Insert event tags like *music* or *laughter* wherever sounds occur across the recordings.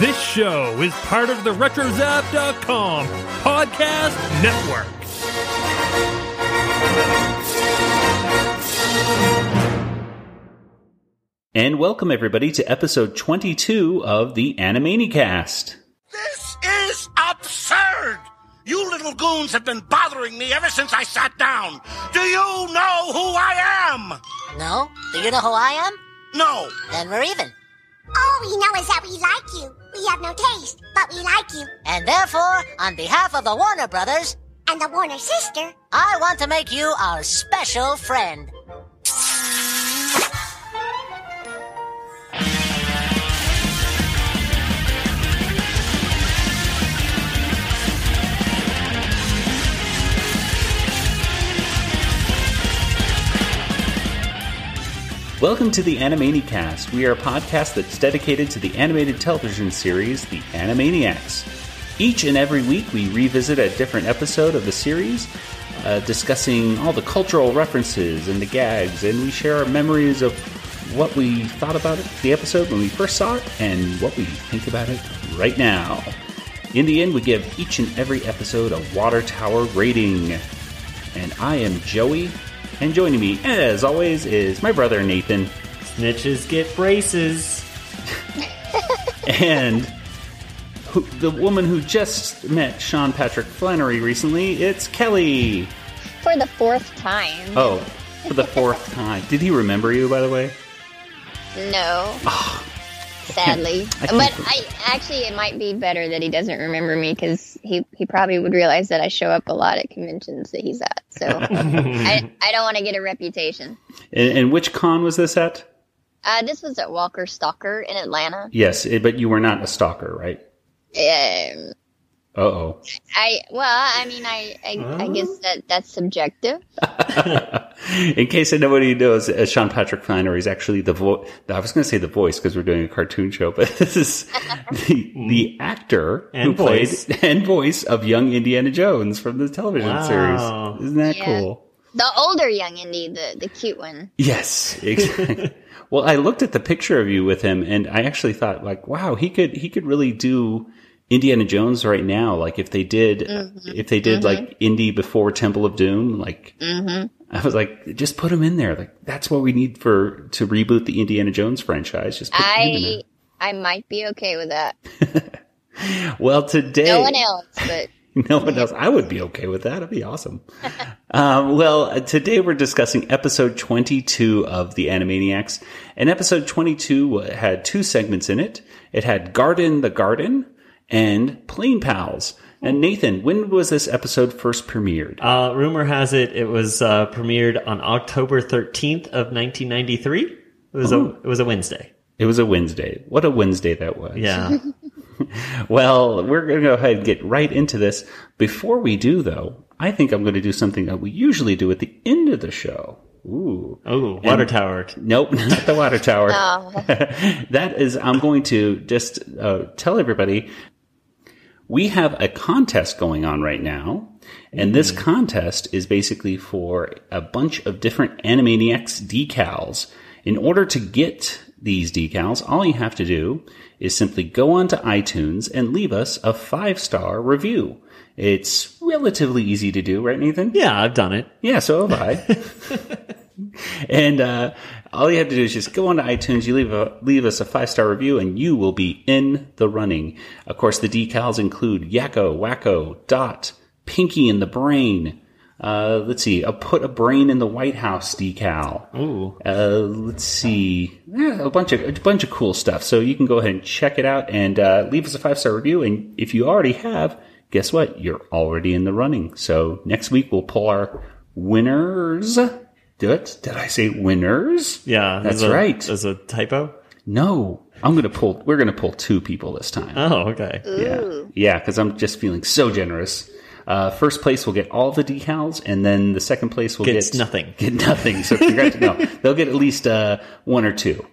This show is part of the RetroZap.com podcast network. And welcome everybody to episode 22 of the Animaniacast. This is absurd! You little goons have been bothering me ever since I sat down. Do you know who I am? No? Do you know who I am? No. Then we're even. All we know is that we like you. We have no taste, but we like you. And therefore, on behalf of the Warner Brothers, And the Warner sister. I want to make you our special friend. Welcome to the Animaniacast. We are a podcast that's dedicated to the animated television series, The Animaniacs. Each and every week, we revisit a different episode of the series, uh, discussing all the cultural references and the gags, and we share our memories of what we thought about it, the episode when we first saw it, and what we think about it right now. In the end, we give each and every episode a Water Tower rating. And I am Joey, and joining me, as always, is my brother Nathan. Snitches get braces. and who, the woman who just met Sean Patrick Flanery recently, it's Kelly. for the fourth time. Oh, for the fourth time. Did he remember you, by the way? No. Ah, Sadly. *laughs* But I actually it might be better that he doesn't remember me because he, he probably would realize that I show up a lot at conventions that he's at. So *laughs* I, I don't want to get a reputation. And, and which con was this at? Uh, this was at Walker Stalker in Atlanta. Yes, it, but you were not a stalker, right? Um, oh. I well, I mean, I I, I guess that that's subjective. *laughs* In case nobody knows, uh, Sean Patrick Flanery is actually the voice. I was going to say the voice because we're doing a cartoon show, but *laughs* this is *laughs* the, the actor who voice. played and voice of young Indiana Jones from the television Wow. series. Isn't that Yeah. cool? The older young Indy, the the cute one. Yes, exactly. well, I looked at the picture of you with him, and I actually thought, like, wow, he could he could really do Indiana Jones right now. Like if they did, if they did like Indy before Temple of Doom, like I was like, just put him in there. Like that's what we need for to reboot the Indiana Jones franchise. Just put him in I I might be okay with that. *laughs* Well, today No one else, but *laughs* No one else. I would be okay with that. It'd be awesome. *laughs* um, well, uh, today we're discussing episode 22 of The Animaniacs. And episode 22 had two segments in it. It had Guardin' the Garden and Plane Pals. And Nathan, when was this episode first premiered? Uh, rumor has it it was uh, premiered on October 13th of 1993. It was a it was a Wednesday. It was a Wednesday. What a Wednesday that was. Yeah. *laughs* *laughs* Well, we're going to go ahead and get right into this. Before we do, though, I think I'm going to do something that we usually do at the end of the show. Ooh. Oh, water tower. Nope, *laughs* not the water tower. Oh. that is, I'm going to just uh, tell everybody we have a contest going on right now. And this mm-hmm. contest is basically for a bunch of different Animaniacs decals. In order to get these decals, all you have to do is simply go onto iTunes and leave us a five star review. It's relatively easy to do, right, Nathan? Yeah, I've done it. Yeah, so have I. *laughs* *laughs* and uh, all you have to do is just go onto iTunes, you leave a leave us a five star review, and you will be in the running. Of course, the decals include Yakko, Wakko, Dot, Pinky in the Brain. Uh, let's see, a put a brain in the White House decal. Ooh. Uh, let's see, yeah, a bunch of a bunch of cool stuff. So you can go ahead and check it out and uh, leave us a five star review. And if you already have, guess what? You're already in the running. So next week we'll pull our winners. Do it? Did I say winners? Yeah, That's there's a- right. There's a typo. No, I'm gonna pull. We're gonna pull two people this time. Oh, okay. Yeah, yeah, because I'm just feeling so generous. Uh, first place will get all the decals, and then the second place will Gets get nothing. *laughs* Get nothing. So congrats. no, they'll get at least uh, one or two.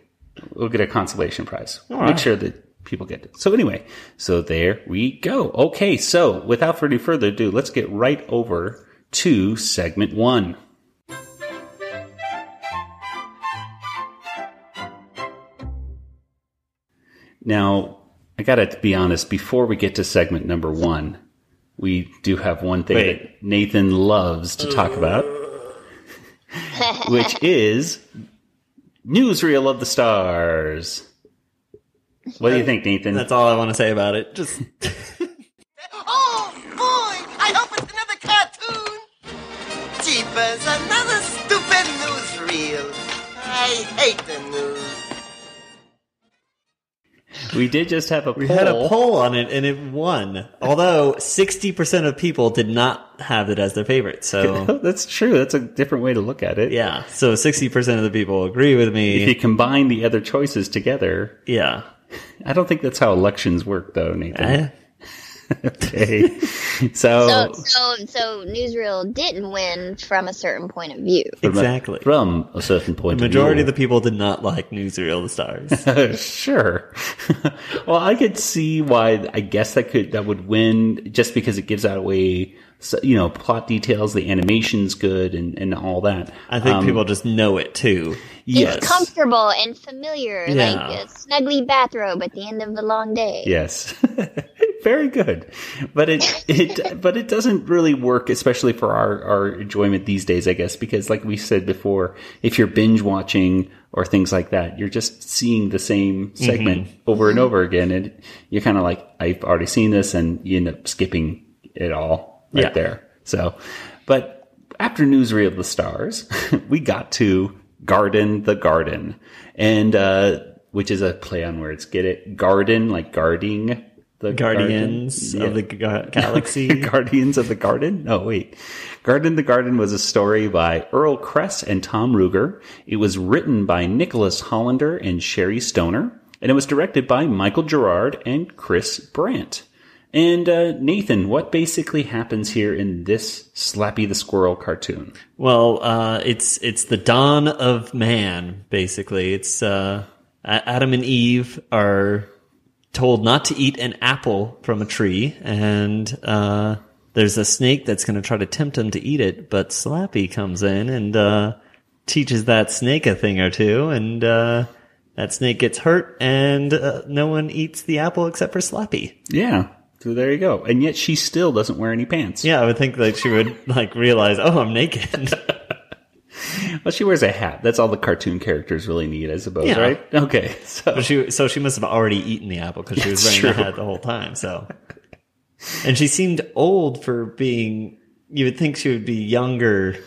We'll get a consolation prize. Make right. sure that people get it. So anyway, so there we go. Okay, so without any further ado, let's get right over to segment one. Now, I gotta be honest, before we get to segment number one, we do have one thing Wait. that Nathan loves to talk about, *laughs* which is Newsreel of the Stars. What do you think, Nathan? That's all I want to say about it. Just *laughs* Oh boy! I hope it's another cartoon. Jeepers, another stupid newsreel. I hate the news. We did just have a we poll. had a poll on it and it won. Although sixty percent of people did not have it as their favorite. So *laughs* That's true. That's a different way to look at it. yeah, so sixty percent of the people agree with me. If you combine the other choices together, Yeah. I don't think that's how elections work, though, Nathan. Eh? Okay. *laughs* So, so, so, so newsreel didn't win from a certain point of view. from a- Exactly. from a certain point, of view. The majority of of the people did not like Newsreel the Stars. *laughs* sure. *laughs* well, I could see why. I guess that could that would win just because it gives out away, so- you know, plot details. The animation's good and and all that. I think Um, people just know it too. Yes. It's comfortable and familiar, Yeah. like a snuggly bathrobe at the end of the long day. Yes. Very good. But it it *laughs* but it doesn't really work especially for our our enjoyment these days I guess because like we said before if you're binge watching or things like that you're just seeing the same segment over and over again and you're kind of like I've already seen this and you end up skipping it all right Yeah. there. So but after Newsreel of the Stars, *laughs* we got to Guardin' the Garden. And uh which is a play on words. Get it? Garden, like guarding the Guardians garden? of the ga- Galaxy. *laughs* Guardians of the Garden? No, wait. Guardin' the Garden was a story by Earl Kress and Tom Ruegger. It was written by Nicholas Hollander and Sherri Stoner, and it was directed by Michael Gerard and Chris Brandt. And uh, Nathan, what basically happens here in this Slappy the Squirrel cartoon? Well, uh, it's it's the dawn of man. Basically, it's uh, Adam and Eve are told not to eat an apple from a tree, and uh, there's a snake that's going to try to tempt him to eat it. But Slappy comes in and uh, teaches that snake a thing or two, and uh, that snake gets hurt, and uh, no one eats the apple except for Slappy. Yeah, so there you go. And yet she still doesn't wear any pants. Yeah, I would think that she would like realize, oh, I'm naked. *laughs* *laughs* Well, she wears a hat. That's all the cartoon characters really need, I suppose, Yeah. right? Okay, so But she, so she must have already eaten the apple because she was wearing true. the hat the whole time. So, and she seemed old for being. You would think she would be younger.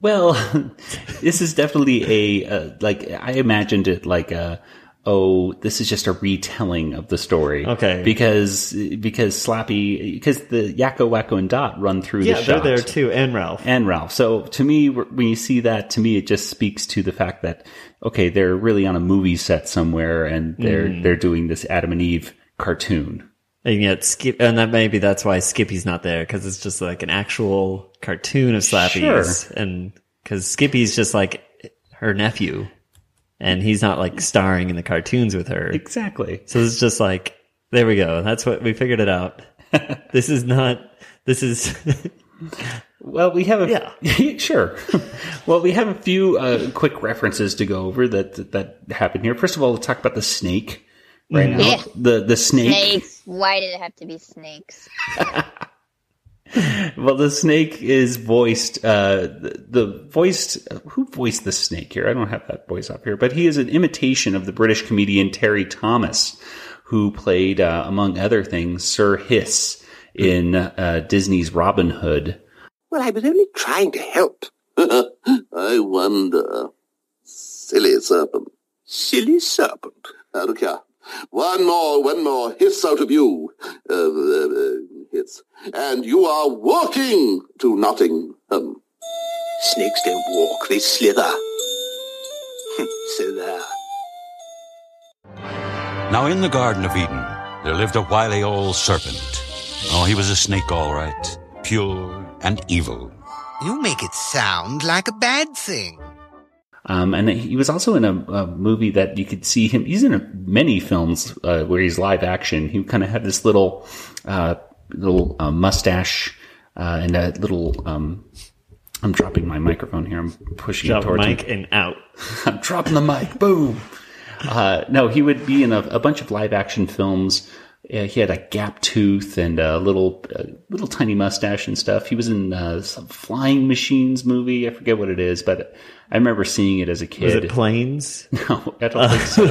Well, *laughs* this is definitely a uh, like I imagined it like a oh this is just a retelling of the story. Okay. because because Slappy because the Yakko Wakko and Dot run through the show. Yeah, the they're there too, and Ralph. and Ralph. So to me, when you see that, to me it just speaks to the fact that okay, they're really on a movie set somewhere and they're Mm. they're doing this Adam and Eve cartoon. And yet, Skip, and that maybe that's why Skippy's not there because it's just like an actual cartoon of Slappy's, and because Skippy's just like her nephew, and he's not like starring in the cartoons with her. Exactly. So it's just like, there we go. That's what we figured it out. *laughs* this is not. This is. Well, we have a Yeah. *laughs* sure. well, we have a few uh, quick references to go over that that happened here. First of all, let's talk about the snake right now. Yeah. The the snake. Snakes. Why did it have to be snakes? *laughs* Well, the snake is voiced. Uh, the, the voiced who voiced the snake here? I don't have that voice up here, but he is an imitation of the British comedian Terry Thomas, who played, uh, among other things, Sir Hiss in uh, Disney's Robin Hood. Well, I was only trying to help. *laughs* I wonder. Silly serpent. Silly serpent. I don't care. One more, one more hiss out of you. Uh, uh, uh, hiss. And you are walking to Nottingham. Snakes don't walk, they slither. *laughs* so there. Now in the Garden of Eden, there lived a wily old serpent. Oh, he was a snake, all right. Pure and evil. You make it sound like a bad thing. Um, and he was also in a, a movie that you could see him. He's in a, many films uh, where he's live action. He kind of had this little, uh, little uh, mustache uh, and a little. Um, I'm dropping my microphone here. I'm pushing Drop it towards mic him. and out. *laughs* I'm dropping the mic. Boom. uh, no, he would be in a, a bunch of live action films. Uh, he had a gap tooth and a little, uh, little tiny mustache and stuff. He was in uh, some Flying Machines movie. I forget what it is, but I remember seeing it as a kid. Was it planes? *laughs* No, I don't think so.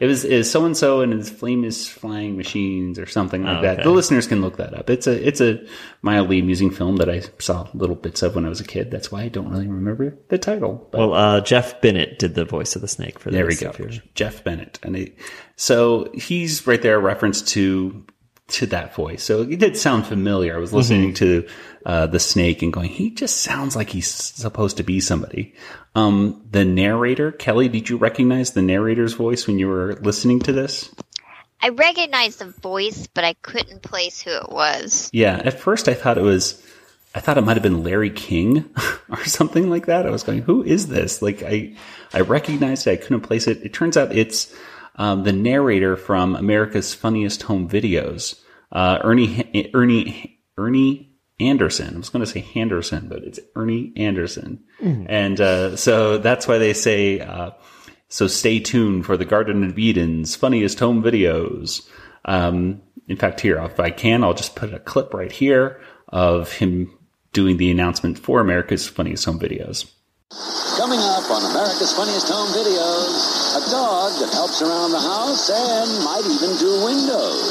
it was is so and so and his famous flying machines or something like Oh, that. okay. The listeners can look that up. It's a it's a mildly amusing film that I saw little bits of when I was a kid. That's why I don't really remember the title. But Well, uh, Jeff Bennett did the voice of the snake for there we go, Jeff Bennett, and he, so he's right there, a reference to to that voice. So it did sound familiar. I was listening to uh, the snake and going, he just sounds like he's supposed to be somebody. Um, the narrator, Kelly, did you recognize the narrator's voice when you were listening to this? I recognized the voice, but I couldn't place who it was. Yeah, at first I thought it was, I thought it might have been Larry King *laughs* or something like that. I was going, who is this? Like I, I recognized it. I couldn't place it. It turns out it's um, the narrator from America's Funniest Home Videos, uh, Ernie, Ernie, Ernie Anderson. I was going to say Henderson, but it's Ernie Anderson. And uh, so that's why they say, uh, so stay tuned for the Garden of Eden's funniest home videos. Um, in fact, here, if I can, I'll just put a clip right here of him doing the announcement for America's funniest home videos. Coming up on America's Funniest Home Videos, a dog that helps around the house and might even do windows.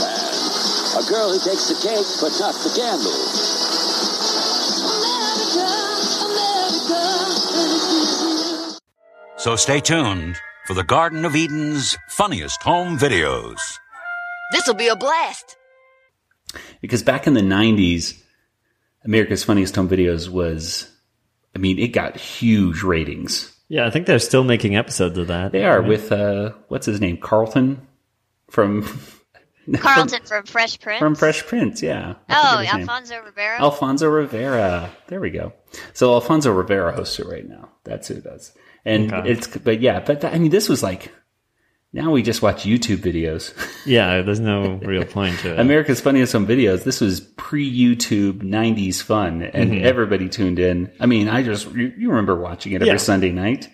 And a girl who takes the cake but not the candles. So stay tuned for the Garden of Eden's funniest home videos. This'll be a blast. Because back in the 90s, America's Funniest Home Videos was, I mean, it got huge ratings. Yeah, I think they're still making episodes of that. They are with, uh, what's his name? Carlton *laughs* from, Carlton from Fresh Prince. from Fresh Prince, yeah. I oh, forget his name. Alfonso Rivera. Alfonso Rivera. There we go. So Alfonso Rivera hosts it right now. That's who does. And Okay. it's, but yeah, but that, I mean, this was like, now we just watch YouTube videos. *laughs* Yeah, there's no real point to it. America's Funniest Home Videos. This was pre YouTube 90s fun, and Mhm. everybody tuned in. I mean, I just, you, you remember watching it every Yeah. Sunday night.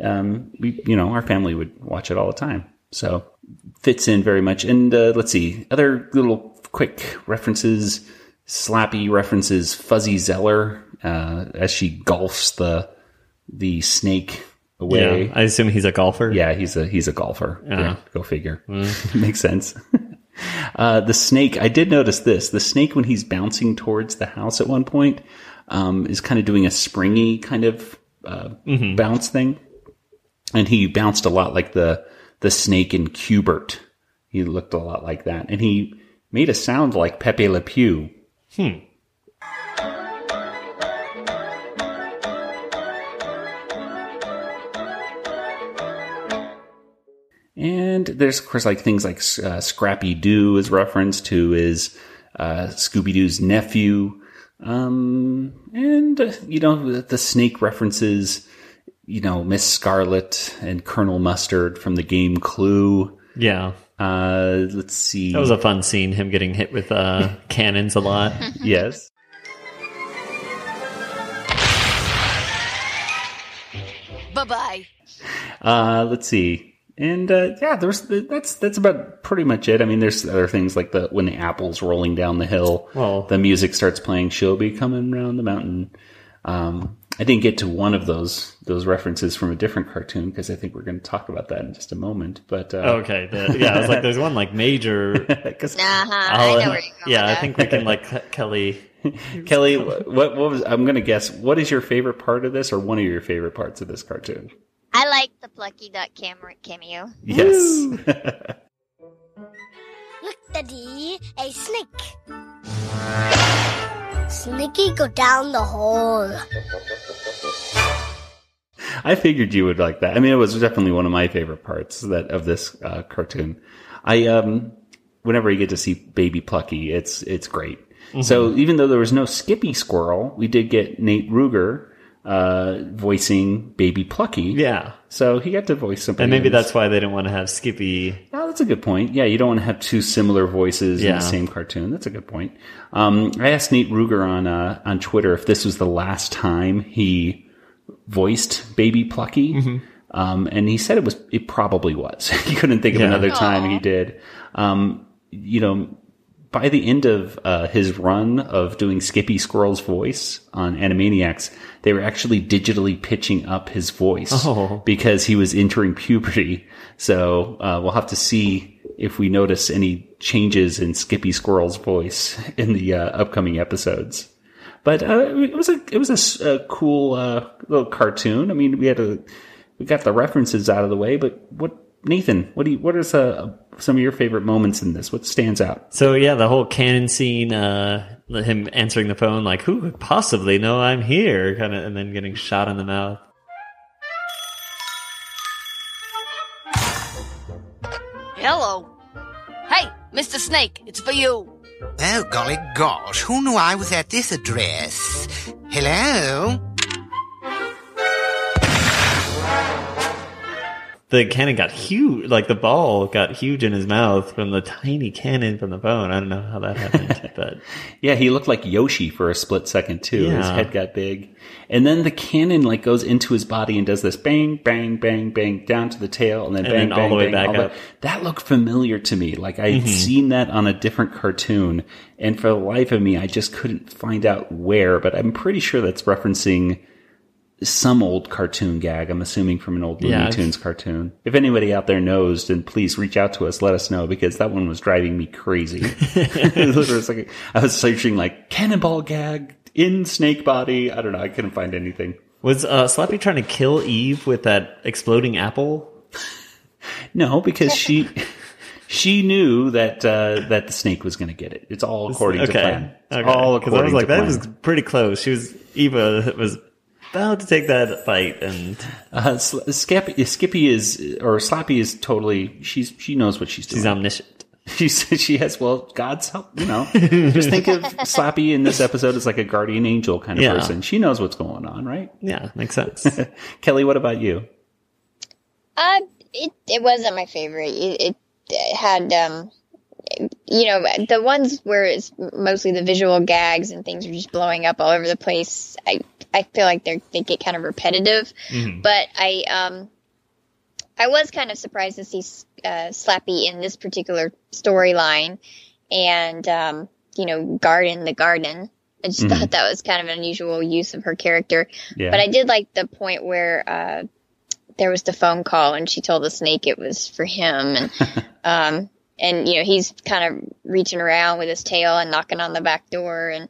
Um, we, you know, our family would watch it all the time. So fits in very much. And uh, let's see, other little quick references, slappy references. Fuzzy Zoeller uh, as she golfs the the snake away. Yeah, I assume he's a golfer. Yeah, he's a he's a golfer. Yeah. Yeah, go figure. *laughs* Makes sense. *laughs* Uh, the snake. I did notice this. The snake, when he's bouncing towards the house at one point, um, is kind of doing a springy kind of uh, Mhm. bounce thing, and he bounced a lot like the the snake in Q*bert. He looked a lot like that, and he made a sound like Pepe Le Pew. Hmm. And there's of course like things like uh, Scrappy Doo is referenced to is uh, Scooby Doo's nephew, um, and uh, you know the, the snake references, you know Miss Scarlet and Colonel Mustard from the game Clue. Yeah. Uh, let's see. That was a fun scene, him getting hit with uh, *laughs* cannons a lot. yes. Bye bye. Uh, let's see. And uh, yeah, there's that's that's about pretty much it. I mean, there's other things like the when the apple's rolling down the hill, Well- the music starts playing. She'll be coming round the mountain. Um, I didn't get to one of those those references from a different cartoon because I think we're going to talk about that in just a moment. But uh, okay, the, yeah, I was like, there's one like major. *laughs* Because Uh-huh, I'll- I know where you're going yeah, with I think we can like Kelly. *laughs* Kelly, what what was I'm going to guess? What is your favorite part of this, or one of your favorite parts of this cartoon? I like the Plucky Duck camera cameo. Yes. *laughs* Look, Daddy, a snake. Sneaky, go down the hole. I figured you would like that. I mean, it was definitely one of my favorite parts that of this uh, cartoon. I um, whenever you get to see Baby Plucky, it's it's great. Mhm. So even though there was no Skippy Squirrel, we did get Nate Ruegger uh, voicing Baby Plucky. Yeah. So he got to voice somebody. And maybe in this. that's why they didn't want to have Skippy. Oh, that's a good point. Yeah, you don't want to have two similar voices in the same cartoon. That's a good point. Um, I asked Nate Ruegger on uh, on Twitter if this was the last time he voiced Baby Plucky. Um, and he said it was, it probably was. *laughs* he couldn't think of Yeah. another time Aw. he did. Um, you know, by the end of uh, his run of doing Skippy Squirrel's voice on Animaniacs, they were actually digitally pitching up his voice Oh. because he was entering puberty. So uh, we'll have to see if we notice any changes in Skippy Squirrel's voice in the uh, upcoming episodes. But uh, it was a it was a a, cool uh, little cartoon. I mean, we had a we got the references out of the way. But what Nathan? What do you? What are uh, some of your favorite moments in this? What stands out? So yeah, the whole cannon scene, uh, him answering the phone like, "Who could possibly know I'm here?" kind of, and then getting shot in the mouth. Hello. Hey, Mr. Snake, it's for you. Oh, golly gosh, who knew I was at this address? Hello? The cannon got huge, like the ball got huge in his mouth from the tiny cannon from the phone. I don't know how that happened, *laughs* but Yeah, he looked like Yoshi for a split second too. His head got big, and then the cannon like goes into his body and does this bang, bang, bang, bang down to the tail, and then And bang, then all bang, the way bang, back all up. That looked familiar to me. Like I'd Mhm. seen that on a different cartoon, and for the life of me, I just couldn't find out where. But I'm pretty sure that's referencing some old cartoon gag. I'm assuming from an old Looney Yeah, Tunes cartoon. If anybody out there knows, then please reach out to us. Let us know because that one was driving me crazy. *laughs* *laughs* it was like I was searching like cannonball gag in snake body. I don't know. I couldn't find anything. was uh, Slappy trying to kill Eve with that exploding apple? No, because she *laughs* she knew that uh, that the snake was going to get it. It's all according to plan. It's Okay. all according I was like, that was pretty close. She was Eva was about to take that fight, and Uh, Skippy, Skippy is or Slappy is totally. She's she knows what she's doing. she's omniscient. *laughs* She's she has well God's help. You know, *laughs* just think of Slappy in this episode as like a guardian angel kind of Yeah. person. She knows what's going on, right? Yeah, makes sense. *laughs* Kelly, what about you? Uh, it it wasn't my favorite. It, it had um, you know, the ones where it's mostly the visual gags and things are just blowing up all over the place. I I feel like they they get kind of repetitive, Mhm. but I um. I was kind of surprised to see uh, Slappy in this particular storyline, and um, you know, Guardin' the Garden. I just Mhm. thought that was kind of an unusual use of her character. Yeah. But I did like the point where uh, there was the phone call and she told the snake it was for him, and *laughs* um, and you know he's kind of reaching around with his tail and knocking on the back door and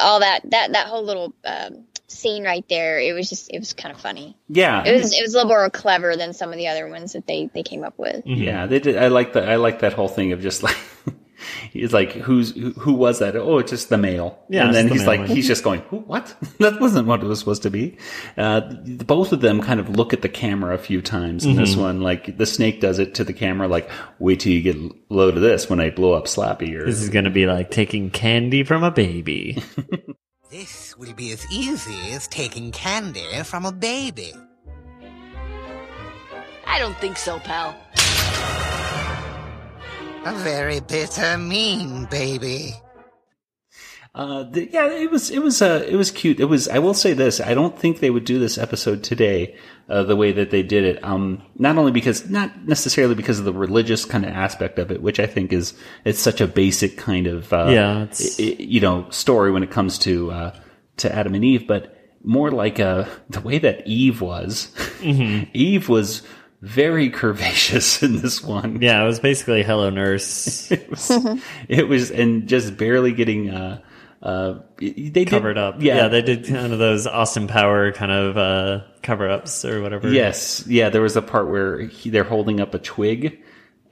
all that that that whole little um, scene right there. It was just it was kind of funny. Yeah, It was it was a little more clever than some of the other ones that they they came up with. Yeah, they did. I like that. I like that whole thing of just like *laughs* he's like, who's who, who was that? Oh, it's just the mail. Yeah, and then the he's like, mailman. he's just going, who, what? *laughs* that wasn't what it was supposed to be. Uh, both of them kind of look at the camera a few times in this Mhm. one. Like the snake does it to the camera, like, wait till you get low to this when I blow up Slappy. Or This is going to be like taking candy from a baby. *laughs* This will be as easy as taking candy from a baby. I don't think so, pal. A very bitter, mean baby. Uh, the, yeah, it was it was uh, it was cute. It was. I will say this: I don't think they would do this episode today uh, the way that they did it. Um, not only because, not necessarily because of the religious kind of aspect of it, which I think is it's such a basic kind of uh, Yeah, it's- i- i- you know story when it comes to uh, to Adam and Eve, but more like uh, the way that Eve was. Mhm. *laughs* Eve was very curvaceous in this one. Yeah, it was basically Hello Nurse. *laughs* it was, it was, and just barely getting uh, uh, they did- covered up. Yeah, Yeah. they did kind of those Austin Power kind of uh, cover ups or whatever. Yes, yeah. There was a part where he, they're holding up a twig,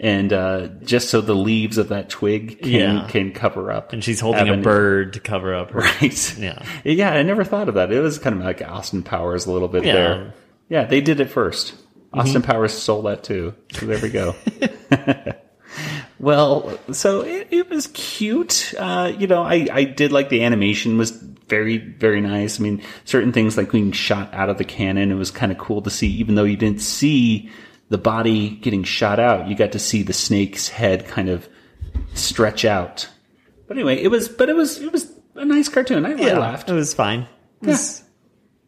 and uh, just so the leaves of that twig can Yeah. can cover up, And she's holding a bird to cover up her. Right. Yeah. Yeah, I never thought of that. It was kind of like Austin Powers a little bit Yeah. there. Yeah, they did it first. Austin Mhm. Powers stole that too. So there we go. *laughs* well, so it, it was cute. Uh, you know, I, I did like the animation was very, very nice. I mean, certain things like being shot out of the cannon, it was kind of cool to see, even though you didn't see the body getting shot out, you got to see the snake's head kind of stretch out. But anyway, it was, but it was, it was a nice cartoon. I, I laughed. It was fine. It was,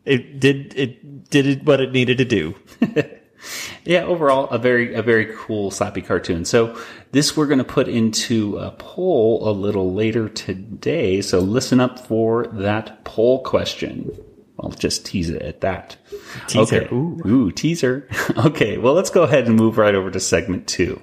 it did it did it what it needed to do. *laughs* yeah, overall a very a very cool slappy cartoon. So this we're going to put into a poll a little later today. So listen up for that poll question. I'll just tease it at that. Teaser. Okay. Ooh. Ooh, teaser. *laughs* okay, well let's go ahead and move right over to segment two.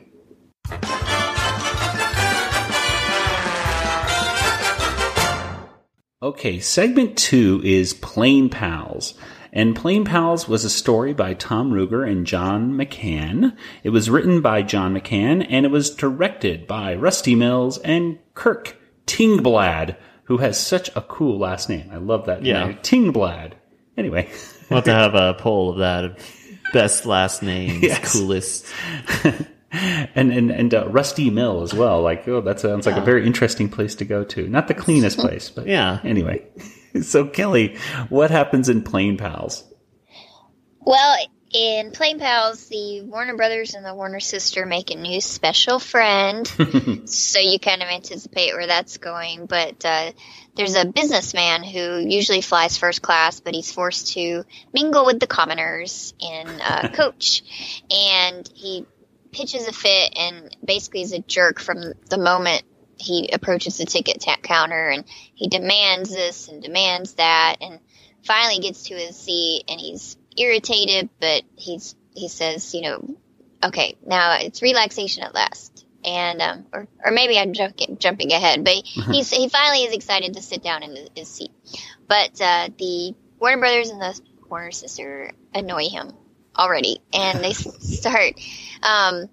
Okay, segment two is Plane Pals. And Plane Pals was a story by Tom Ruegger and John McCann. It was written by John McCann and it was directed by Rusty Mills and Kirk Tingblad, who has such a cool last name. I love that Yeah. name. Tingblad. Anyway. We'll have to have a poll of that. Best last names, *laughs* Yes. coolest. *laughs* and and and uh, Rusty Mill as well. Like, oh, that sounds like a very interesting place to go to. Not the cleanest *laughs* place, but Yeah. Anyway, *laughs* so Kelly, what happens in Plane Pals? Well, in Plane Pals, the Warner Brothers and the Warner sister make a new special friend. *laughs* so you kind of anticipate where that's going. But uh, there's a businessman who usually flies first class, but he's forced to mingle with the commoners in uh, *laughs* coach. And he pitches a fit and basically is a jerk from the moment he approaches the ticket counter and he demands this and demands that and finally gets to his seat and he's irritated but he's he says you know okay now it's relaxation at last. And um, or, or maybe i'm jumping, jumping ahead but *laughs* he's, he finally is excited to sit down in his seat. But uh, the warner brothers and the warner sister annoy him already and they *laughs* start um,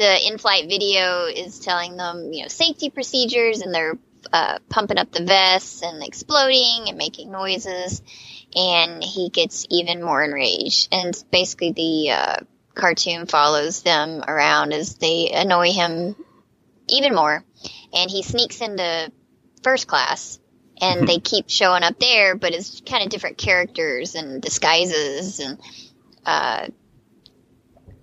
the in-flight video is telling them you know safety procedures and they're uh, pumping up the vests and exploding and making noises. And he gets even more enraged. And basically the uh, cartoon follows them around as they annoy him even more. And he sneaks into first class and they keep showing up there but it's kind of different characters and disguises and uh,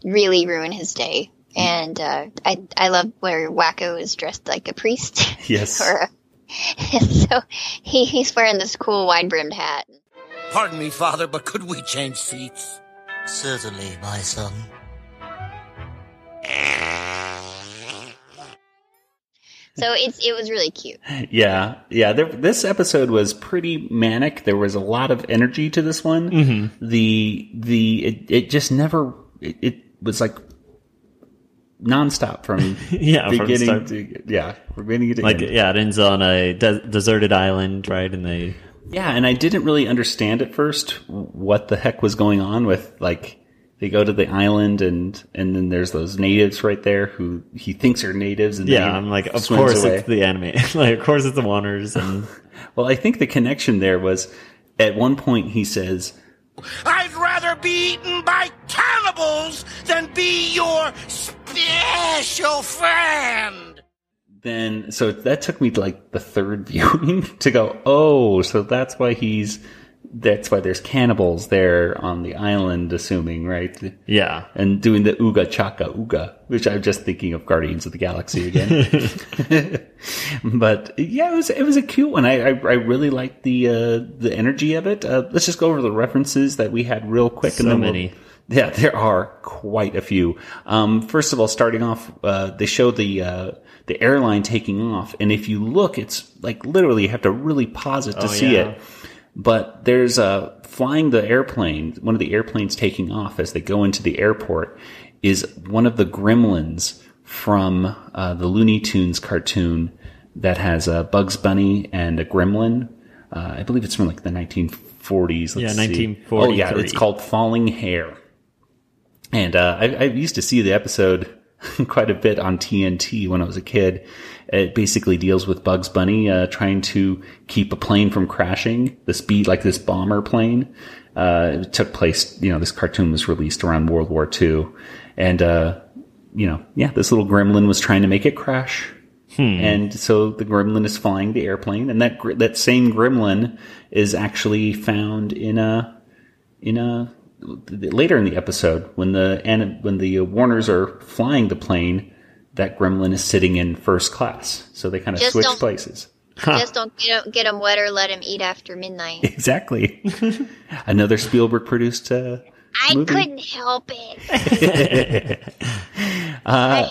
really ruin his day and uh, I, I love where Wakko is dressed like a priest *laughs* Yes. or a, *laughs* so he, he's wearing this cool wide brimmed hat Pardon me, Father, but could we change seats? Certainly, my son. so it's it was really cute *laughs* Yeah, yeah. There, this episode was pretty manic. There was a lot of energy to this one. Mhm. The the it, it just never it, it was like nonstop from *laughs* Yeah, from beginning start- to yeah from beginning to Like end. yeah, it ends on a de- deserted island, right? And they Yeah, and I didn't really understand at first what the heck was going on with like they go to the island and and then there's those natives right there who he thinks are natives and yeah, I'm like, of course away. it's the anime. *laughs* like, of course it's the wanderers and *laughs* well, I think the connection there was at one point he says, I'd rather be eaten by cannibals than be your special friend. then so that took me to like the third *laughs* viewing to go oh so that's why he's that's why there's cannibals there on the island assuming right? Yeah. And doing the Uga chaka Uga, which i'm just thinking of guardians of the galaxy again. *laughs* But yeah it was it was a cute one. I i, I really liked the uh the energy of it. Uh, let's just go over the references that we had real quick So and then we'll- many. Yeah, there are quite a few. Um, first of all, starting off, uh, they show the uh, the airline taking off, and if you look, it's like literally you have to really pause it to Oh, see yeah. it. But there's uh, flying the airplane. One of the airplanes taking off as they go into the airport is one of the gremlins from uh, the Looney Tunes cartoon that has a Bugs Bunny and a gremlin. Uh, I believe it's from like the 1940s. Let's Yeah, see. 1943. Oh yeah, it's called Falling Hare. And uh, I, I used to see the episode *laughs* quite a bit on TNT when I was a kid. It basically deals with Bugs Bunny uh, trying to keep a plane from crashing. This beat like this bomber plane. Uh, it took place. You know, this cartoon was released around World War II, and uh, you know, yeah, this little gremlin was trying to make it crash. And so the gremlin is flying the airplane, and that that same gremlin is actually found in a in a later in the episode when the and when the Warners are flying the plane. That gremlin is sitting in first class, so they kind of Just switch places. Just don't get him, get him wet or let him eat after midnight. *laughs* Exactly. *laughs* Another Spielberg produced uh, I movie. couldn't help it. *laughs* Uh,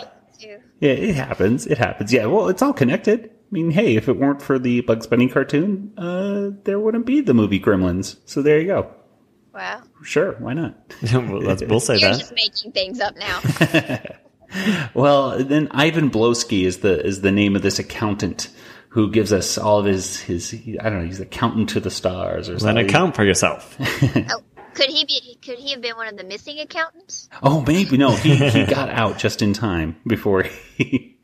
yeah, it happens. It happens. Yeah, well, it's all connected. I mean, hey, if it weren't for the Bugs Bunny cartoon, uh, there wouldn't be the movie Gremlins. So there you go. Wow. Sure, why not? *laughs* well, let's, we'll say You're that. just making things up now. *laughs* Well, then Ivan Blosky is the is the name of this accountant who gives us all of his his I don't know he's accountant to the stars or Then something. account for yourself. *laughs* oh, Could he be? Could he have been one of the missing accountants? Oh, maybe no. He he got out just in time before he.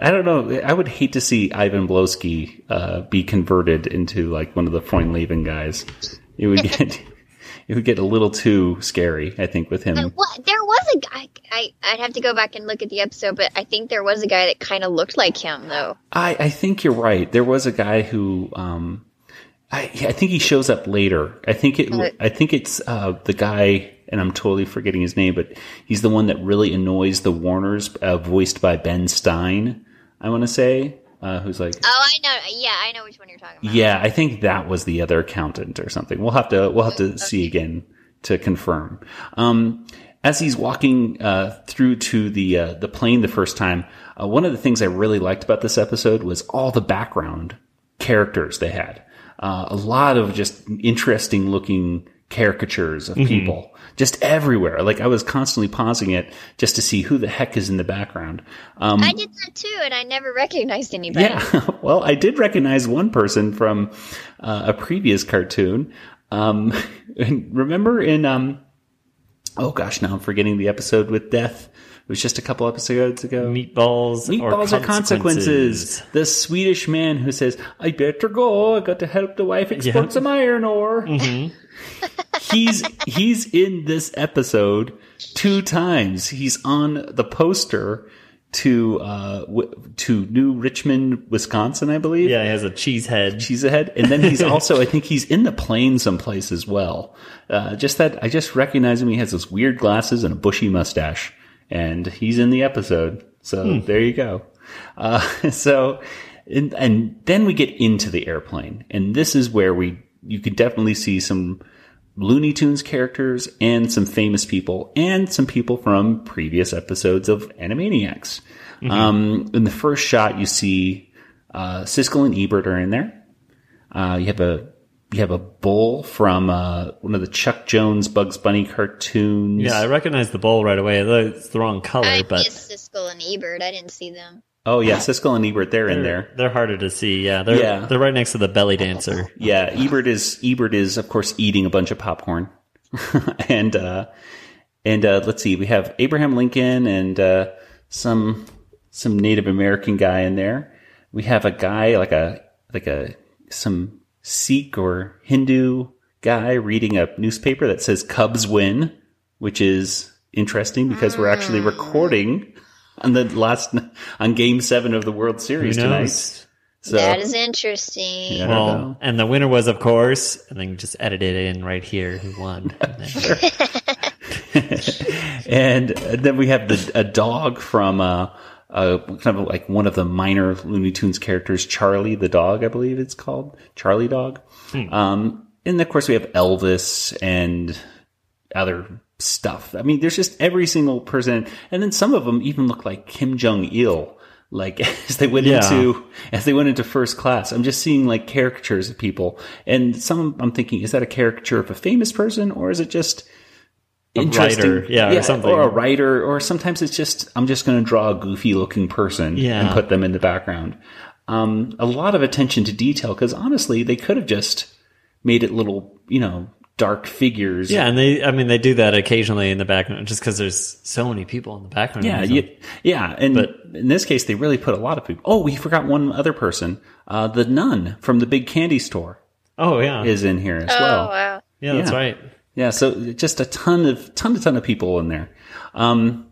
I don't know. I would hate to see Ivan Blosky uh, be converted into like one of the Freundleben guys. It would get it would get a little too scary. I think with him. What? There was a guy. I I'd have to go back and look at the episode, but I think there was a guy that kind of looked like him, though. I, I think you're right. There was a guy who, um, I, I think he shows up later. I think it, Right. I think it's, uh, the guy, and I'm totally forgetting his name, but he's the one that really annoys the Warners, uh, voiced by Ben Stein, I want to say, uh, who's like, Oh, I know. Yeah, I know which one you're talking about. yeah, I think that was the other accountant or something. We'll have to we'll have to see again to confirm. Um, as he's walking uh, through to the uh, the plane the first time, uh, one of the things I really liked about this episode was all the background characters they had. Uh, a lot of just interesting looking caricatures of Mhm. people just everywhere. Like I was constantly pausing it just to see who the heck is in the background. Um, I did that too, and I never recognized anybody. yeah. *laughs* well, I did recognize one person from uh, a previous cartoon. Um, *laughs* and remember in um, oh gosh, now I'm forgetting the episode with Death. It was just a couple episodes ago. Meatballs, Meatballs or are consequences. The Swedish man who says, "I better go. I got to help the wife export Yeah. some iron ore." He's he's in this episode two times. He's on the poster to uh w- to New Richmond, Wisconsin, I believe. Yeah, he has a cheese head. Cheese head, and then he's *laughs* also I think he's in the plane someplace as well. Uh, just that I just recognize him. He has those weird glasses and a bushy mustache, and he's in the episode. So Hmm. there you go. Uh, *laughs* so and, and then we get into the airplane, and this is where we you could definitely see some Looney Tunes characters and some famous people and some people from previous episodes of Animaniacs. Mhm. Um, in the first shot, you see uh, Siskel and Ebert are in there. Uh, you have a you have a bull from uh, one of the Chuck Jones Bugs Bunny cartoons. Yeah, I recognize the bull right away. It's the wrong color, I but Siskel and Ebert. I didn't see them. Oh yeah, Siskel and Ebert they're in they're, there. they're harder to see. Yeah, they're Yeah. they're right next to the belly dancer. Yeah, Ebert is Ebert is of course eating a bunch of popcorn, *laughs* and uh, and uh, let's see, we have Abraham Lincoln and uh, some some Native American guy in there. We have a guy like a like a some Sikh or Hindu guy reading a newspaper that says Cubs win, which is interesting because we're actually recording on the last on Game Seven of the World Series tonight. So that is interesting. Yeah. I don't know. Well, and the winner was, of course, and then just edit it in right here who won. *laughs* *laughs* and then we have the a dog from uh, uh, kind of like one of the minor Looney Tunes characters, Charlie the dog, I believe it's called Charlie Dog. Hmm. Um, and of course we have Elvis and other stuff. I mean, there's just every single person, and then some of them even look like Kim Jong Il. Like *laughs* as they went Yeah. into as they went into first class, I'm just seeing like caricatures of people, and some I'm thinking, is that a caricature of a famous person, or is it just A interesting? writer, yeah, or something. or a writer, or sometimes it's just I'm just going to draw a goofy looking person Yeah. and put them in the background. Um, a lot of attention to detail because honestly, they could have just made it little, you know, dark figures. Yeah, and they, I mean, they do that occasionally in the background just because there's so many people in the background. Yeah, you, yeah, and in this case, they really put a lot of people. Oh, we forgot one other person. Uh, the nun from the big candy store Oh, yeah. is in here as well. oh well. wow! yeah, that's right. Yeah, so just a ton of ton a ton of people in there. Um,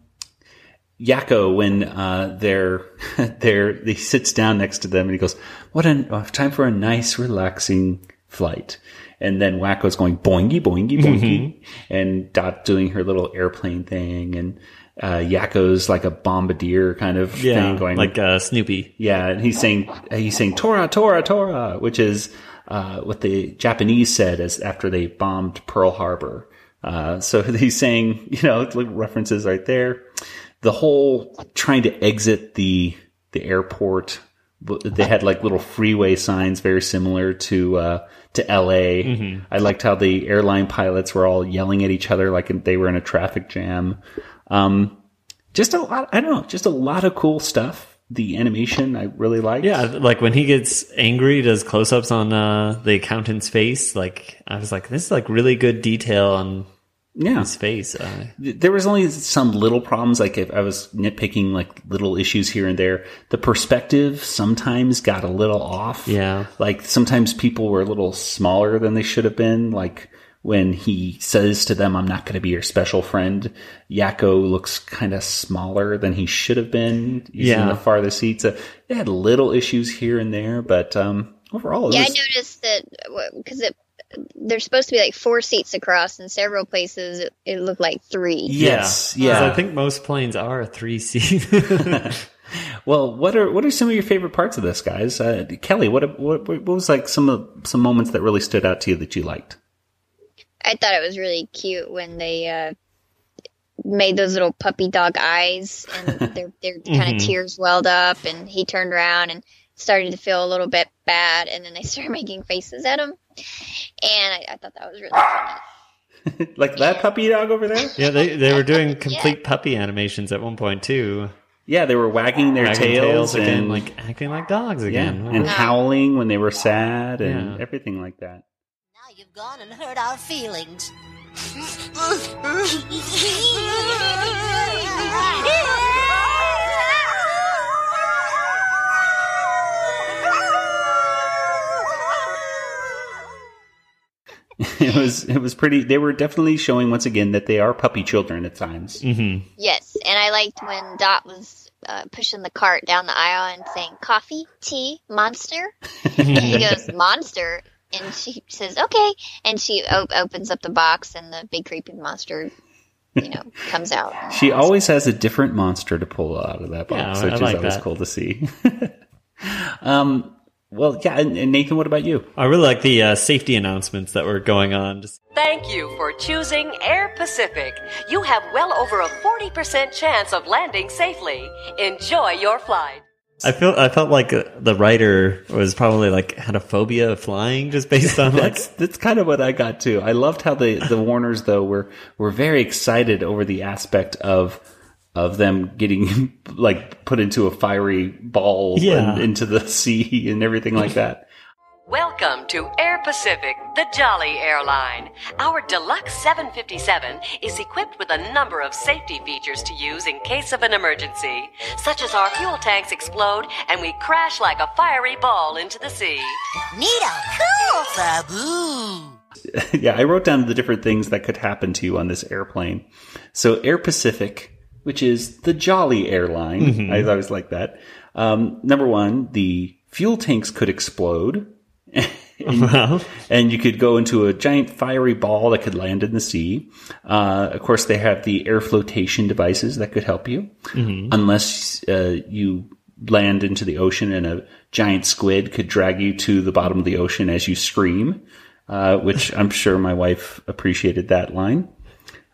Yakko, when uh, they're *laughs* they're he sits down next to them and he goes, "What a time for a nice, relaxing flight." And then Wakko's going boingy boingy boingy, and Dot doing her little airplane thing, and uh, Yakko's like a bombardier kind of Yeah, thing going like uh, Snoopy. yeah, and he's saying he's saying Tora Tora Tora, which is uh, what the Japanese said as after they bombed Pearl Harbor. Uh, so *laughs* he's saying, you know, references right there. The whole trying to exit the the airport. They had like little freeway signs, very similar to uh, to L.A. Mhm. I liked how the airline pilots were all yelling at each other like they were in a traffic jam. Um, just a lot. I don't know. Just a lot of cool stuff. The animation I really liked. Yeah, like when he gets angry, does close ups on uh, the accountant's face. Like I was like, this is like really good detail on Yeah. his face. Uh, there was only some little problems like if i was nitpicking like little issues here and there the perspective sometimes got a little off Yeah. like sometimes people were a little smaller than they should have been like when he says to them i'm not going to be your special friend yakko looks kind of smaller than he should have been he's in Yeah. the farthest seat so they had little issues here and there but um overall it yeah, I noticed that because it there's supposed to be like four seats across, in several places it, it looked like three. Yes, yeah. 'Cause yeah. I think most planes are three seat. *laughs* *laughs* Well, what are what are some of your favorite parts of this, guys? Uh, Kelly, what, what what was like some of some moments that really stood out to you that you liked? I thought it was really cute when they uh, made those little puppy dog eyes, and *laughs* their their kind Mhm. of tears welled up, and he turned around and started to feel a little bit bad, and then they started making faces at him, and I, I thought that was really funny. *laughs* like that puppy dog over there? yeah, they they were doing complete puppy animations at one point too. Yeah, they were wagging their Wagging tails, again, and like acting like dogs yeah, again. and howling when they were sad and Yeah. everything like that. Now you've gone and hurt our feelings. *laughs* *laughs* *laughs* it was it was pretty. They were definitely showing once again that they are puppy children at times. Mm-hmm. Yes, and I liked when Dot was uh, pushing the cart down the aisle and saying coffee, tea, monster. and he goes *laughs* monster, and she says okay, and she op- opens up the box, and the big creepy monster, you know, comes out. *laughs* She always has a different monster to pull out of that box, Yeah, I which like is always that. cool to see. um, well, yeah, and, and Nathan, what about you? I really like the uh, safety announcements that were going on. Just Thank you for choosing Air Pacific. You have well over a 40% chance of landing safely. Enjoy your flight. I feel I felt like uh, the writer was probably like had a phobia of flying just based on *laughs* like that's that's kind of what I got too. I loved how the the Warners though were were very excited over the aspect of of them getting *laughs* like put into a fiery ball Yeah. and into the *laughs* sea and everything like that. Welcome to Air Pacific, the Jolly Airline. Our Deluxe 757 is equipped with a number of safety features to use in case of an emergency, such as our fuel tanks explode and we crash like a fiery ball into the sea. Neato, cool, Fabu. *laughs* yeah, I wrote down the different things that could happen to you on this airplane. So Air Pacific, which is the jolly airline, Mhm. I always like that. Um, number one, the fuel tanks could explode. and, *laughs* and you could go into a giant fiery ball that could land in the sea. Uh, of course, they have the air flotation devices that could help you, Mhm. unless uh, you land into the ocean and a giant squid could drag you to the bottom of the ocean as you scream. Uh, which I'm sure my wife appreciated that line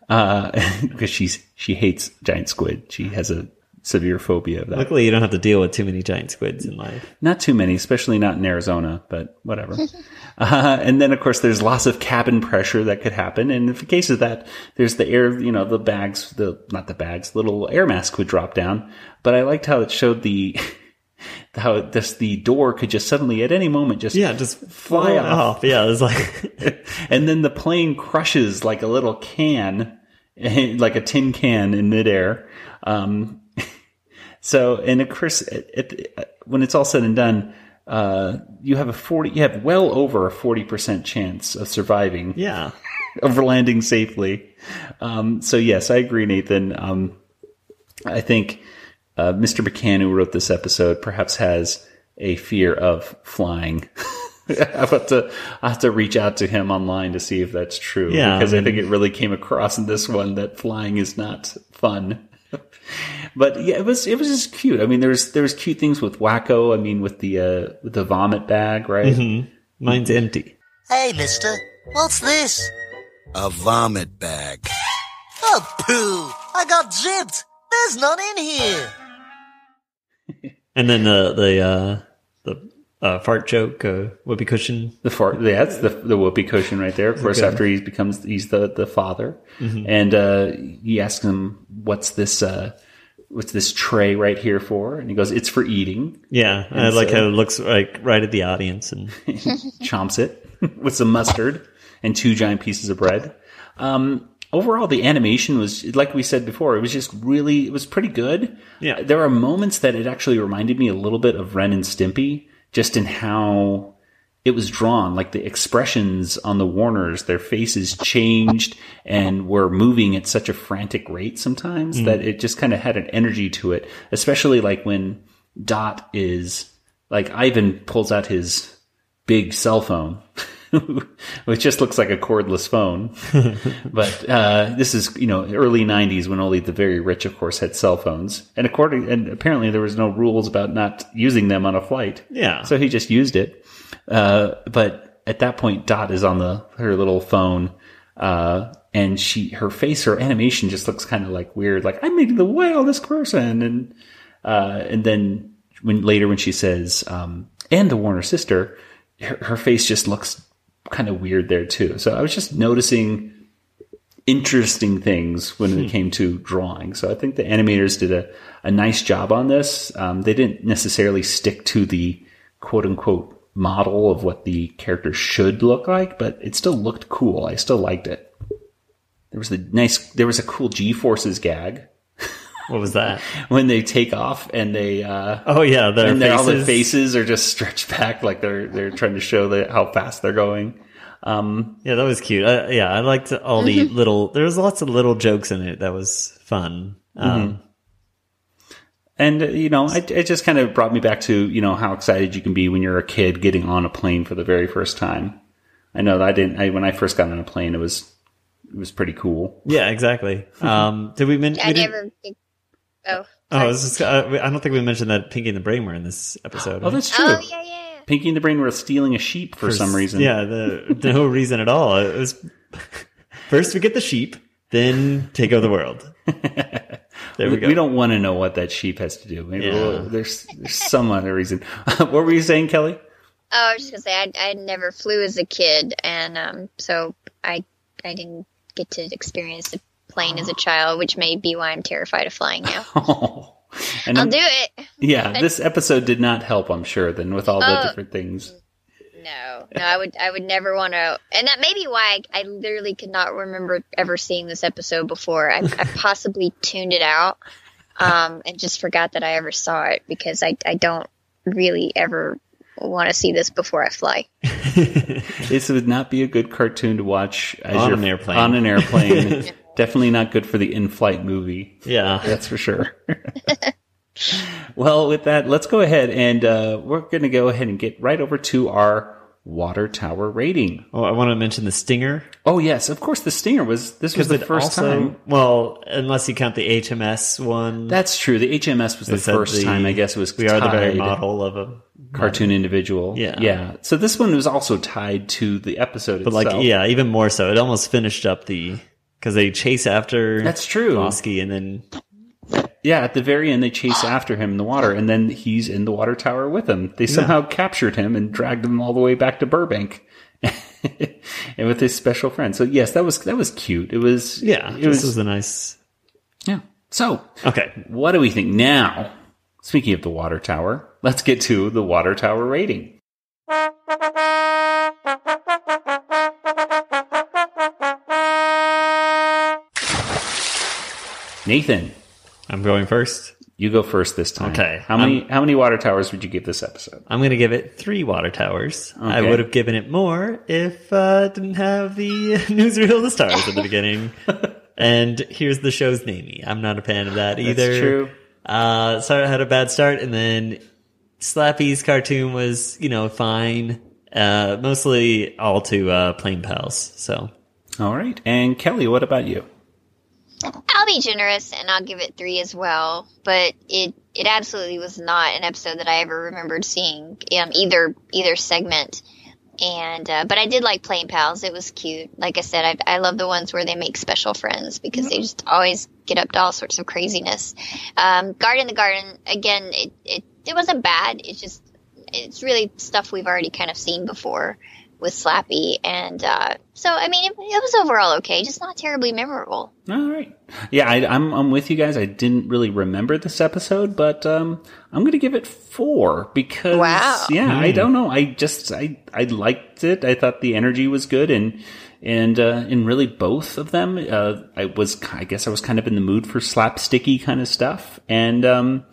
uh, *laughs* because she's she hates giant squid. She has a severe phobia of that. luckily you don't have to deal with too many giant squids in life. Not too many, especially not in Arizona, but whatever. *laughs* uh, and then, of course, there's loss of cabin pressure that could happen. And in the case of that, there's the air, you know, the bags, the, not the bags, little air mask would drop down. But I liked how it showed the, *laughs* how this, the door could just suddenly at any moment just, Yeah, just fly off. off. Yeah, it's like *laughs* and then the plane crushes like a little can, *laughs* like a tin can in midair. Um, *laughs* so, and of course, at, at, when it's all said and done, uh, you have a 40, you have well over a 40% chance of surviving. Yeah. of landing safely. Um, so yes, I agree, Nathan. Um, I think, uh, Mr. McCann, who wrote this episode, perhaps has a fear of flying. *laughs* I have to, I have to reach out to him online to see if that's true. Yeah, because I I, think it really came across in this one that flying is not fun. *laughs* but yeah, it was it was just cute. I mean, there's there's cute things with Wakko. I mean, with the uh, with the vomit bag, right? Mhm. Mine's empty. Hey, mister, what's this? A vomit bag. Oh, poo! I got gypped! There's none in here! *laughs* And then the the uh, the uh, fart joke, uh, whoopee cushion. The fart, yeah, that's the the whoopee cushion right there. Of course, Okay. after he becomes he's the the father, Mhm. and uh, he asks him, "What's this? Uh, what's this tray right here for?" And he goes, "It's for eating." Yeah, I And like so- how it looks like right at the audience and *laughs* chomps it *laughs* with some mustard and two giant pieces of bread. Um, overall, the animation was, like we said before, it was just really, it was pretty good. Yeah. There are moments that it actually reminded me a little bit of Ren and Stimpy, just in how it was drawn. Like the expressions on the Warners, their faces changed and were moving at such a frantic rate sometimes Mm. that it just kind of had an energy to it, especially like when Dot is, like Ivan pulls out his big cell phone, *laughs* *laughs* which just looks like a cordless phone. *laughs* but uh, this is you know early '90s when only the very rich, of course, had cell phones, and according and apparently there was no rules about not using them on a flight. Yeah. so he just used it. Uh, but at that point, Dot is on the her little phone. Uh, and she, her face, her animation just looks kind of like weird. Like I'm making the whale this person, and uh, and then when later when she says um, and the Warner sister, her, her face just looks kind of weird there too. So I was just noticing interesting things when it came to drawing. So I think the animators did a, a nice job on this. Um, they didn't necessarily stick to the quote unquote model of what the character should look like, but it still looked cool. I still liked it. There was a nice, there was a cool G forces gag what was that? *laughs* when they take off and they uh Oh yeah, their and then all the faces. faces are just *laughs* stretched back like they're they're trying to show that how fast they're going um Yeah, that was cute. I, yeah, I liked all the little. There was lots of little jokes in it. That was fun. Um, and uh, you know it, it just kind of brought me back to you know how excited you can be when you're a kid getting on a plane for the very first time i know that i didn't I, when i first got on a plane it was it was pretty cool Yeah, exactly. *laughs* Um, did we mention? I never. Oh. Oh, I, was just, uh, I don't think we mentioned that Pinky and the Brain were in this episode. oh right? that's true Oh yeah, yeah. pinky and the brain were stealing a sheep for, some reason Yeah, the, no reason at all. It was *laughs* first we get the sheep, then take over the world. *laughs* There we go. we don't want to know what that sheep has to do maybe Yeah. we'll- there's there's some other reason *laughs* what were you saying kelly Oh, I was just gonna say I I never flew as a kid, and um, so I I didn't get to experience a plane as a child, which may be why I'm terrified of flying now. *laughs* and I'll I'm- do it. yeah *laughs* this episode did not help i'm sure then with all the Oh. different things No, no, I would I would never want to, and that may be why I, I literally could not remember ever seeing this episode before. I, I *laughs* possibly tuned it out, um, and just forgot that I ever saw it because I I don't really ever want to see this before I fly. This would not be a good cartoon to watch as On you're an airplane. On an airplane. Definitely not good for the in-flight movie. Yeah. *laughs* That's for sure. *laughs* well, with that, let's go ahead and uh, we're going to go ahead and get right over to our water tower rating. Oh, I want to mention the stinger Oh yes, of course. The stinger was this was the first also time. well, unless you count the HMS one. That's true. The HMS was the first the- time. I guess it was. we are the very model of a cartoon individual. Yeah. yeah. So this one was also tied to the episode But itself. like, yeah, even more so. It almost finished up the because they chase after That's true. Bosky, and then Yeah, at the very end, they chase after him in the water, and then he's in the water tower with them. They somehow captured him and dragged him all the way back to Burbank, *laughs* and with his special friend. So yes, that was that was cute. It was yeah, It this was, was a nice. yeah. So Okay, what do we think now? Speaking of the water tower, let's get to the water tower rating. Nathan, I'm going first. you go first this time. Okay. How many how many water towers would you give this episode? I'm going to give it three water towers. I would have given it more if uh, didn't have the *laughs* newsreel of the stars at the beginning. *laughs* and here's the show's namey. I'm not a fan of that either. true. Uh, so had a bad start, and then Slappy's cartoon was, you know, fine. Uh, mostly all to uh, Plane Pals. So All right. And Kelly, what about you? I'll be generous and I'll give it three as well. But it it absolutely was not an episode that I ever remembered seeing um, either either segment. And uh, but I did like Plane Pals. It was cute. Like I said, I, I love the ones where they make special friends because they just always get up to all sorts of craziness. Um, Guardin' the Garden again. It, it it wasn't bad. It's just it's really stuff we've already kind of seen before with Slappy, and uh, so I mean, it, it was overall okay, just not terribly memorable. All right. Yeah, I, I'm I'm with you guys. I didn't really remember this episode, but um, I'm going to give it four because Wow. yeah, I Hmm. don't know. I just I I liked it. I thought the energy was good and. And uh, in really both of them, uh, I was I guess I was kind of in the mood for slapsticky kind of stuff. And um,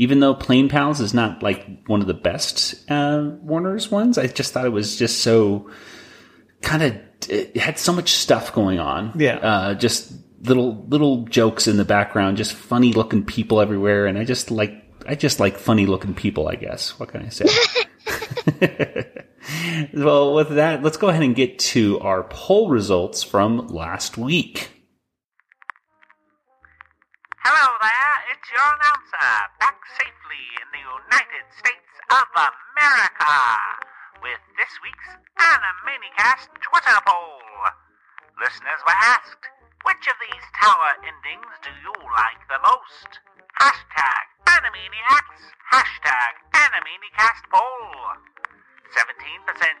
even though Plane Pals is not like one of the best uh, Warner's ones, I just thought it was just so kind of it had so much stuff going on. Yeah. Uh, just little little jokes in the background, just funny looking people everywhere, and I just like I just like funny looking people. I guess. What can I say? *laughs* *laughs* well, with that, let's go ahead and get to our poll results from last week. Hello there, it's your announcer, back safely in the United States of America, with this week's Animaniacast Twitter poll. Listeners were asked, which of these tower endings do you like the most? Hashtag Animaniacs, hashtag Animaniacast poll. 17%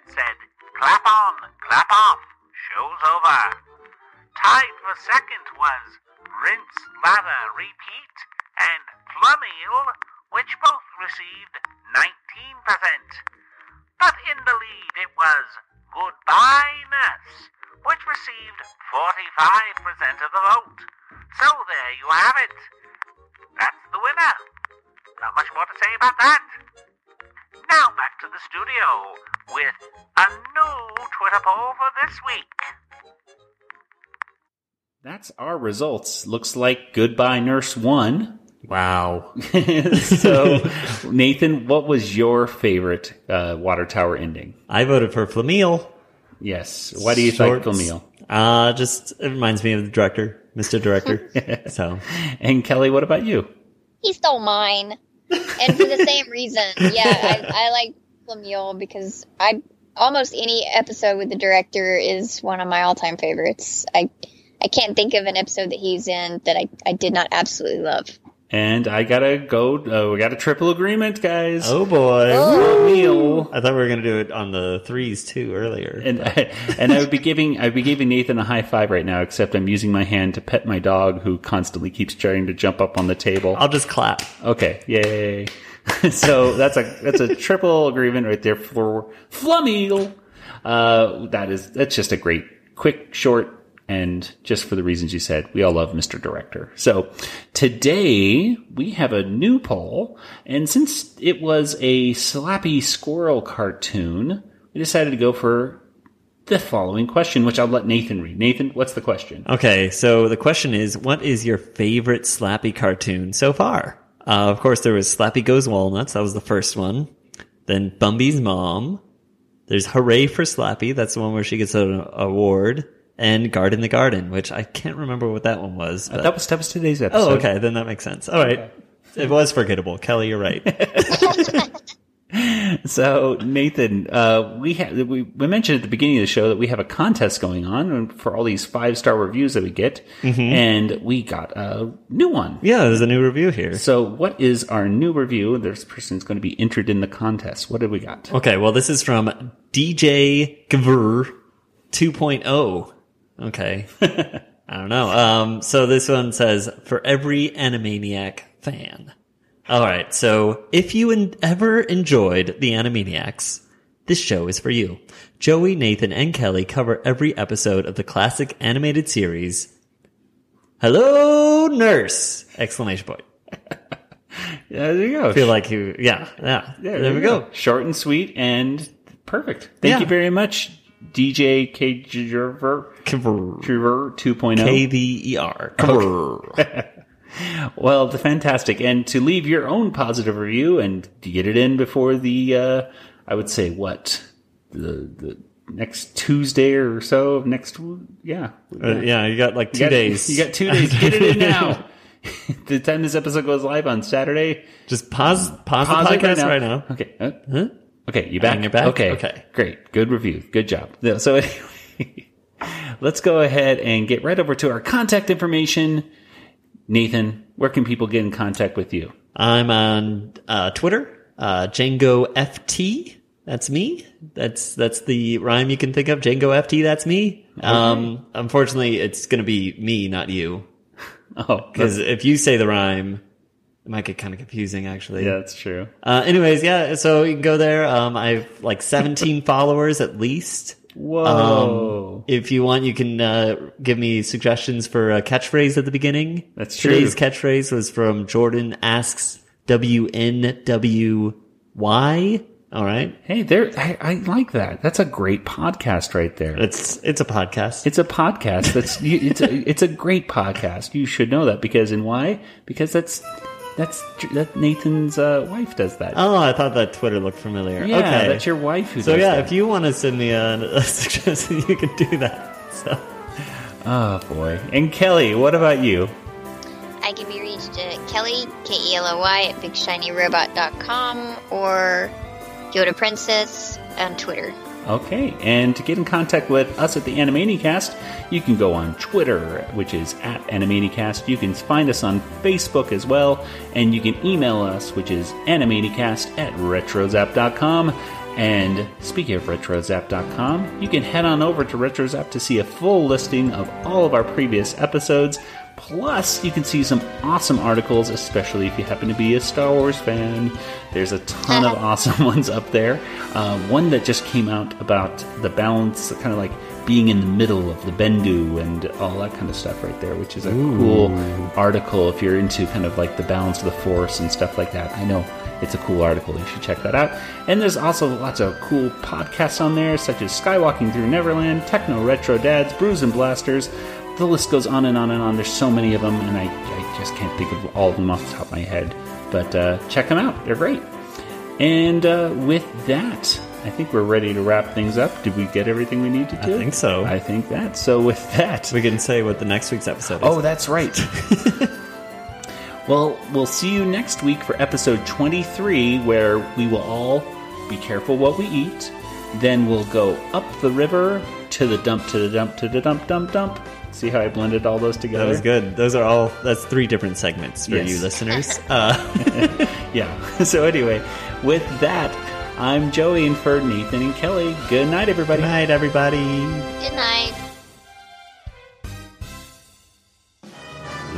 said, clap on, clap off, show's over. Tied for second was Rinse, Lather, Repeat, and Plumeel, which both received 19%. But in the lead it was Goodbye Nurse, which received 45% of the vote. So there you have it. That's the winner. Not much more to say about that. Now back to the studio with a new Twitter poll for this week. That's our results. Looks like Goodbye Nurse won. Wow. *laughs* so, *laughs* Nathan, what was your favorite uh, water tower ending? I voted for Flameel. Yes. Why do you Shorts. like Flameel? Uh, just it reminds me of the director, Mr. Director. *laughs* so, And Kelly, what about you? He stole mine, and for the same reason. Yeah, I, I like Flamule because I almost any episode with the director is one of my all-time favorites. I I can't think of an episode that he's in that I, I did not absolutely love. And I gotta go. Uh, we got a triple agreement, guys. oh boy, Flameel. I thought we were gonna do it on the threes too earlier. And *laughs* and I would be giving I'd be giving Nathan a high five right now, except I'm using my hand to pet my dog, who constantly keeps trying to jump up on the table. I'll just clap. Okay, yay! *laughs* so that's a that's a triple agreement right there for Flameel. Uh, that is that's just a great, quick, short, and just for the reasons you said, we all love Mr. Director. So today we have a new poll, and since it was a slappy squirrel cartoon, we decided to go for the following question, which I'll let Nathan read. Nathan, what's the question? Okay, so the question is, what is your favorite Slappy cartoon so far? Uh, of course, there was Slappy Goes Walnuts. That was the first one. Then Bumbie's Mom. There's Hooray for Slappy. That's the one where she gets an award. And Guardin' the Garden, which I can't remember what that one was. But... that was that was today's episode. Oh, okay. Then that makes sense. All right. It was forgettable. Kelly, you're right. *laughs* So Nathan, uh, we ha- we we mentioned at the beginning of the show that we have a contest going on for all these five star reviews that we get, and we got a new one. yeah, there's a new review here. So what is our new review? This person's going to be entered in the contest. What did we got? Okay, well, this is from DJ Gvr 2.0. Okay. *laughs* I don't know. Um, so this one says, for every Animaniac fan. All right. So if you en- ever enjoyed the Animaniacs, this show is for you. Joey, Nathan, and Kelly cover every episode of the classic animated series. Hello, nurse! Exclamation point. Yeah, *laughs* there you go. I feel like you, yeah, yeah. Yeah, there, we you go. Short and sweet and perfect. Thank Yeah. you very much, DJ Kjver Kver. 2.0. K V E R. *laughs* *laughs* Well, the fantastic. And to leave your own positive review and get it in before the, uh, I would say what? The, the next Tuesday or so of next. Yeah, Uh, yeah, you got like two You got- days. You got two days. Get it in *laughs* now. the time this episode goes live on Saturday. Just pause pause, the podcast right now. Okay. Uh, Okay, you back? And you're back? Okay. Okay. Great. Good review. Good job. So anyway, *laughs* let's go ahead and get right over to our contact information. Nathan, where can people get in contact with you? I'm on uh, Twitter, uh, Django FT. That's me. That's that's the rhyme you can think of. Django FT. That's me. Um, unfortunately, it's going to be me, not you. *laughs* Oh, because if you say the rhyme, it might get kind of confusing. Actually, Yeah, that's true. Uh, anyways, yeah. So you can go there. Um, I have like 17 *laughs* followers at least. Whoa. Um, if you want, you can uh, give me suggestions for a catchphrase at the beginning. That's true. Today's catchphrase was from Jordan asks W N W Y. All right. Hey, there. I, I like that. That's a great podcast right there. It's it's a podcast. It's a podcast. That's it's a it's a great podcast. You should know that because and why? Because that's that's that Nathan's uh, wife does that. Oh, I thought that Twitter looked familiar. Yeah, okay. that's your wife who So does yeah, that. if you want to send me a, *laughs* a suggestion, you can do that. So Oh boy. And Kelly, what about you? I can be reached at Kelly, K E L O Y, at BigShinyRobot.com or Yoda Princess on Twitter. Okay, and to get in contact with us at the Animaniacast, you can go on Twitter, which is at Animaniacast. You can find us on Facebook as well, and you can email us, which is animaniacast at retrozap.com. And speaking of retrozap.com, you can head on over to RetroZap to see a full listing of all of our previous episodes. Plus, you can see some awesome articles, especially if you happen to be a Star Wars fan. There's a ton of *laughs* awesome ones up there. Uh, one that just came out about the balance, kind of like being in the middle of the Bendu and all that kind of stuff right there, which is a cool article if you're into kind of like the balance of the Force and stuff like that. I know it's a cool article. You should check that out. And there's also lots of cool podcasts on there, such as Skywalking Through Neverland, Techno Retro Dads, Brews and Blasters. The list goes on and on and on. There's so many of them, and I, I just can't think of all of them off the top of my head. But uh, check them out. They're great. And uh, with that, I think we're ready to wrap things up. Did we get everything we need to? do? I think so. I think that. So with that, we can say what the next week's episode is. Oh, that's right. *laughs* well, we'll see you next week for episode 23, where we will all be careful what we eat. Then we'll go up the river to the dump, to the dump, to the dump, dump, dump. See how I blended all those together? That was good. Those are all. That's three different segments for Yes. you listeners. *laughs* Uh, *laughs* yeah. *laughs* So anyway, with that, I'm Joey and for Nathan and Kelly. Good night, everybody. Good night, everybody. Good night.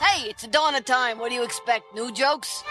Hey, it's a dawn of time. What do you expect? New jokes?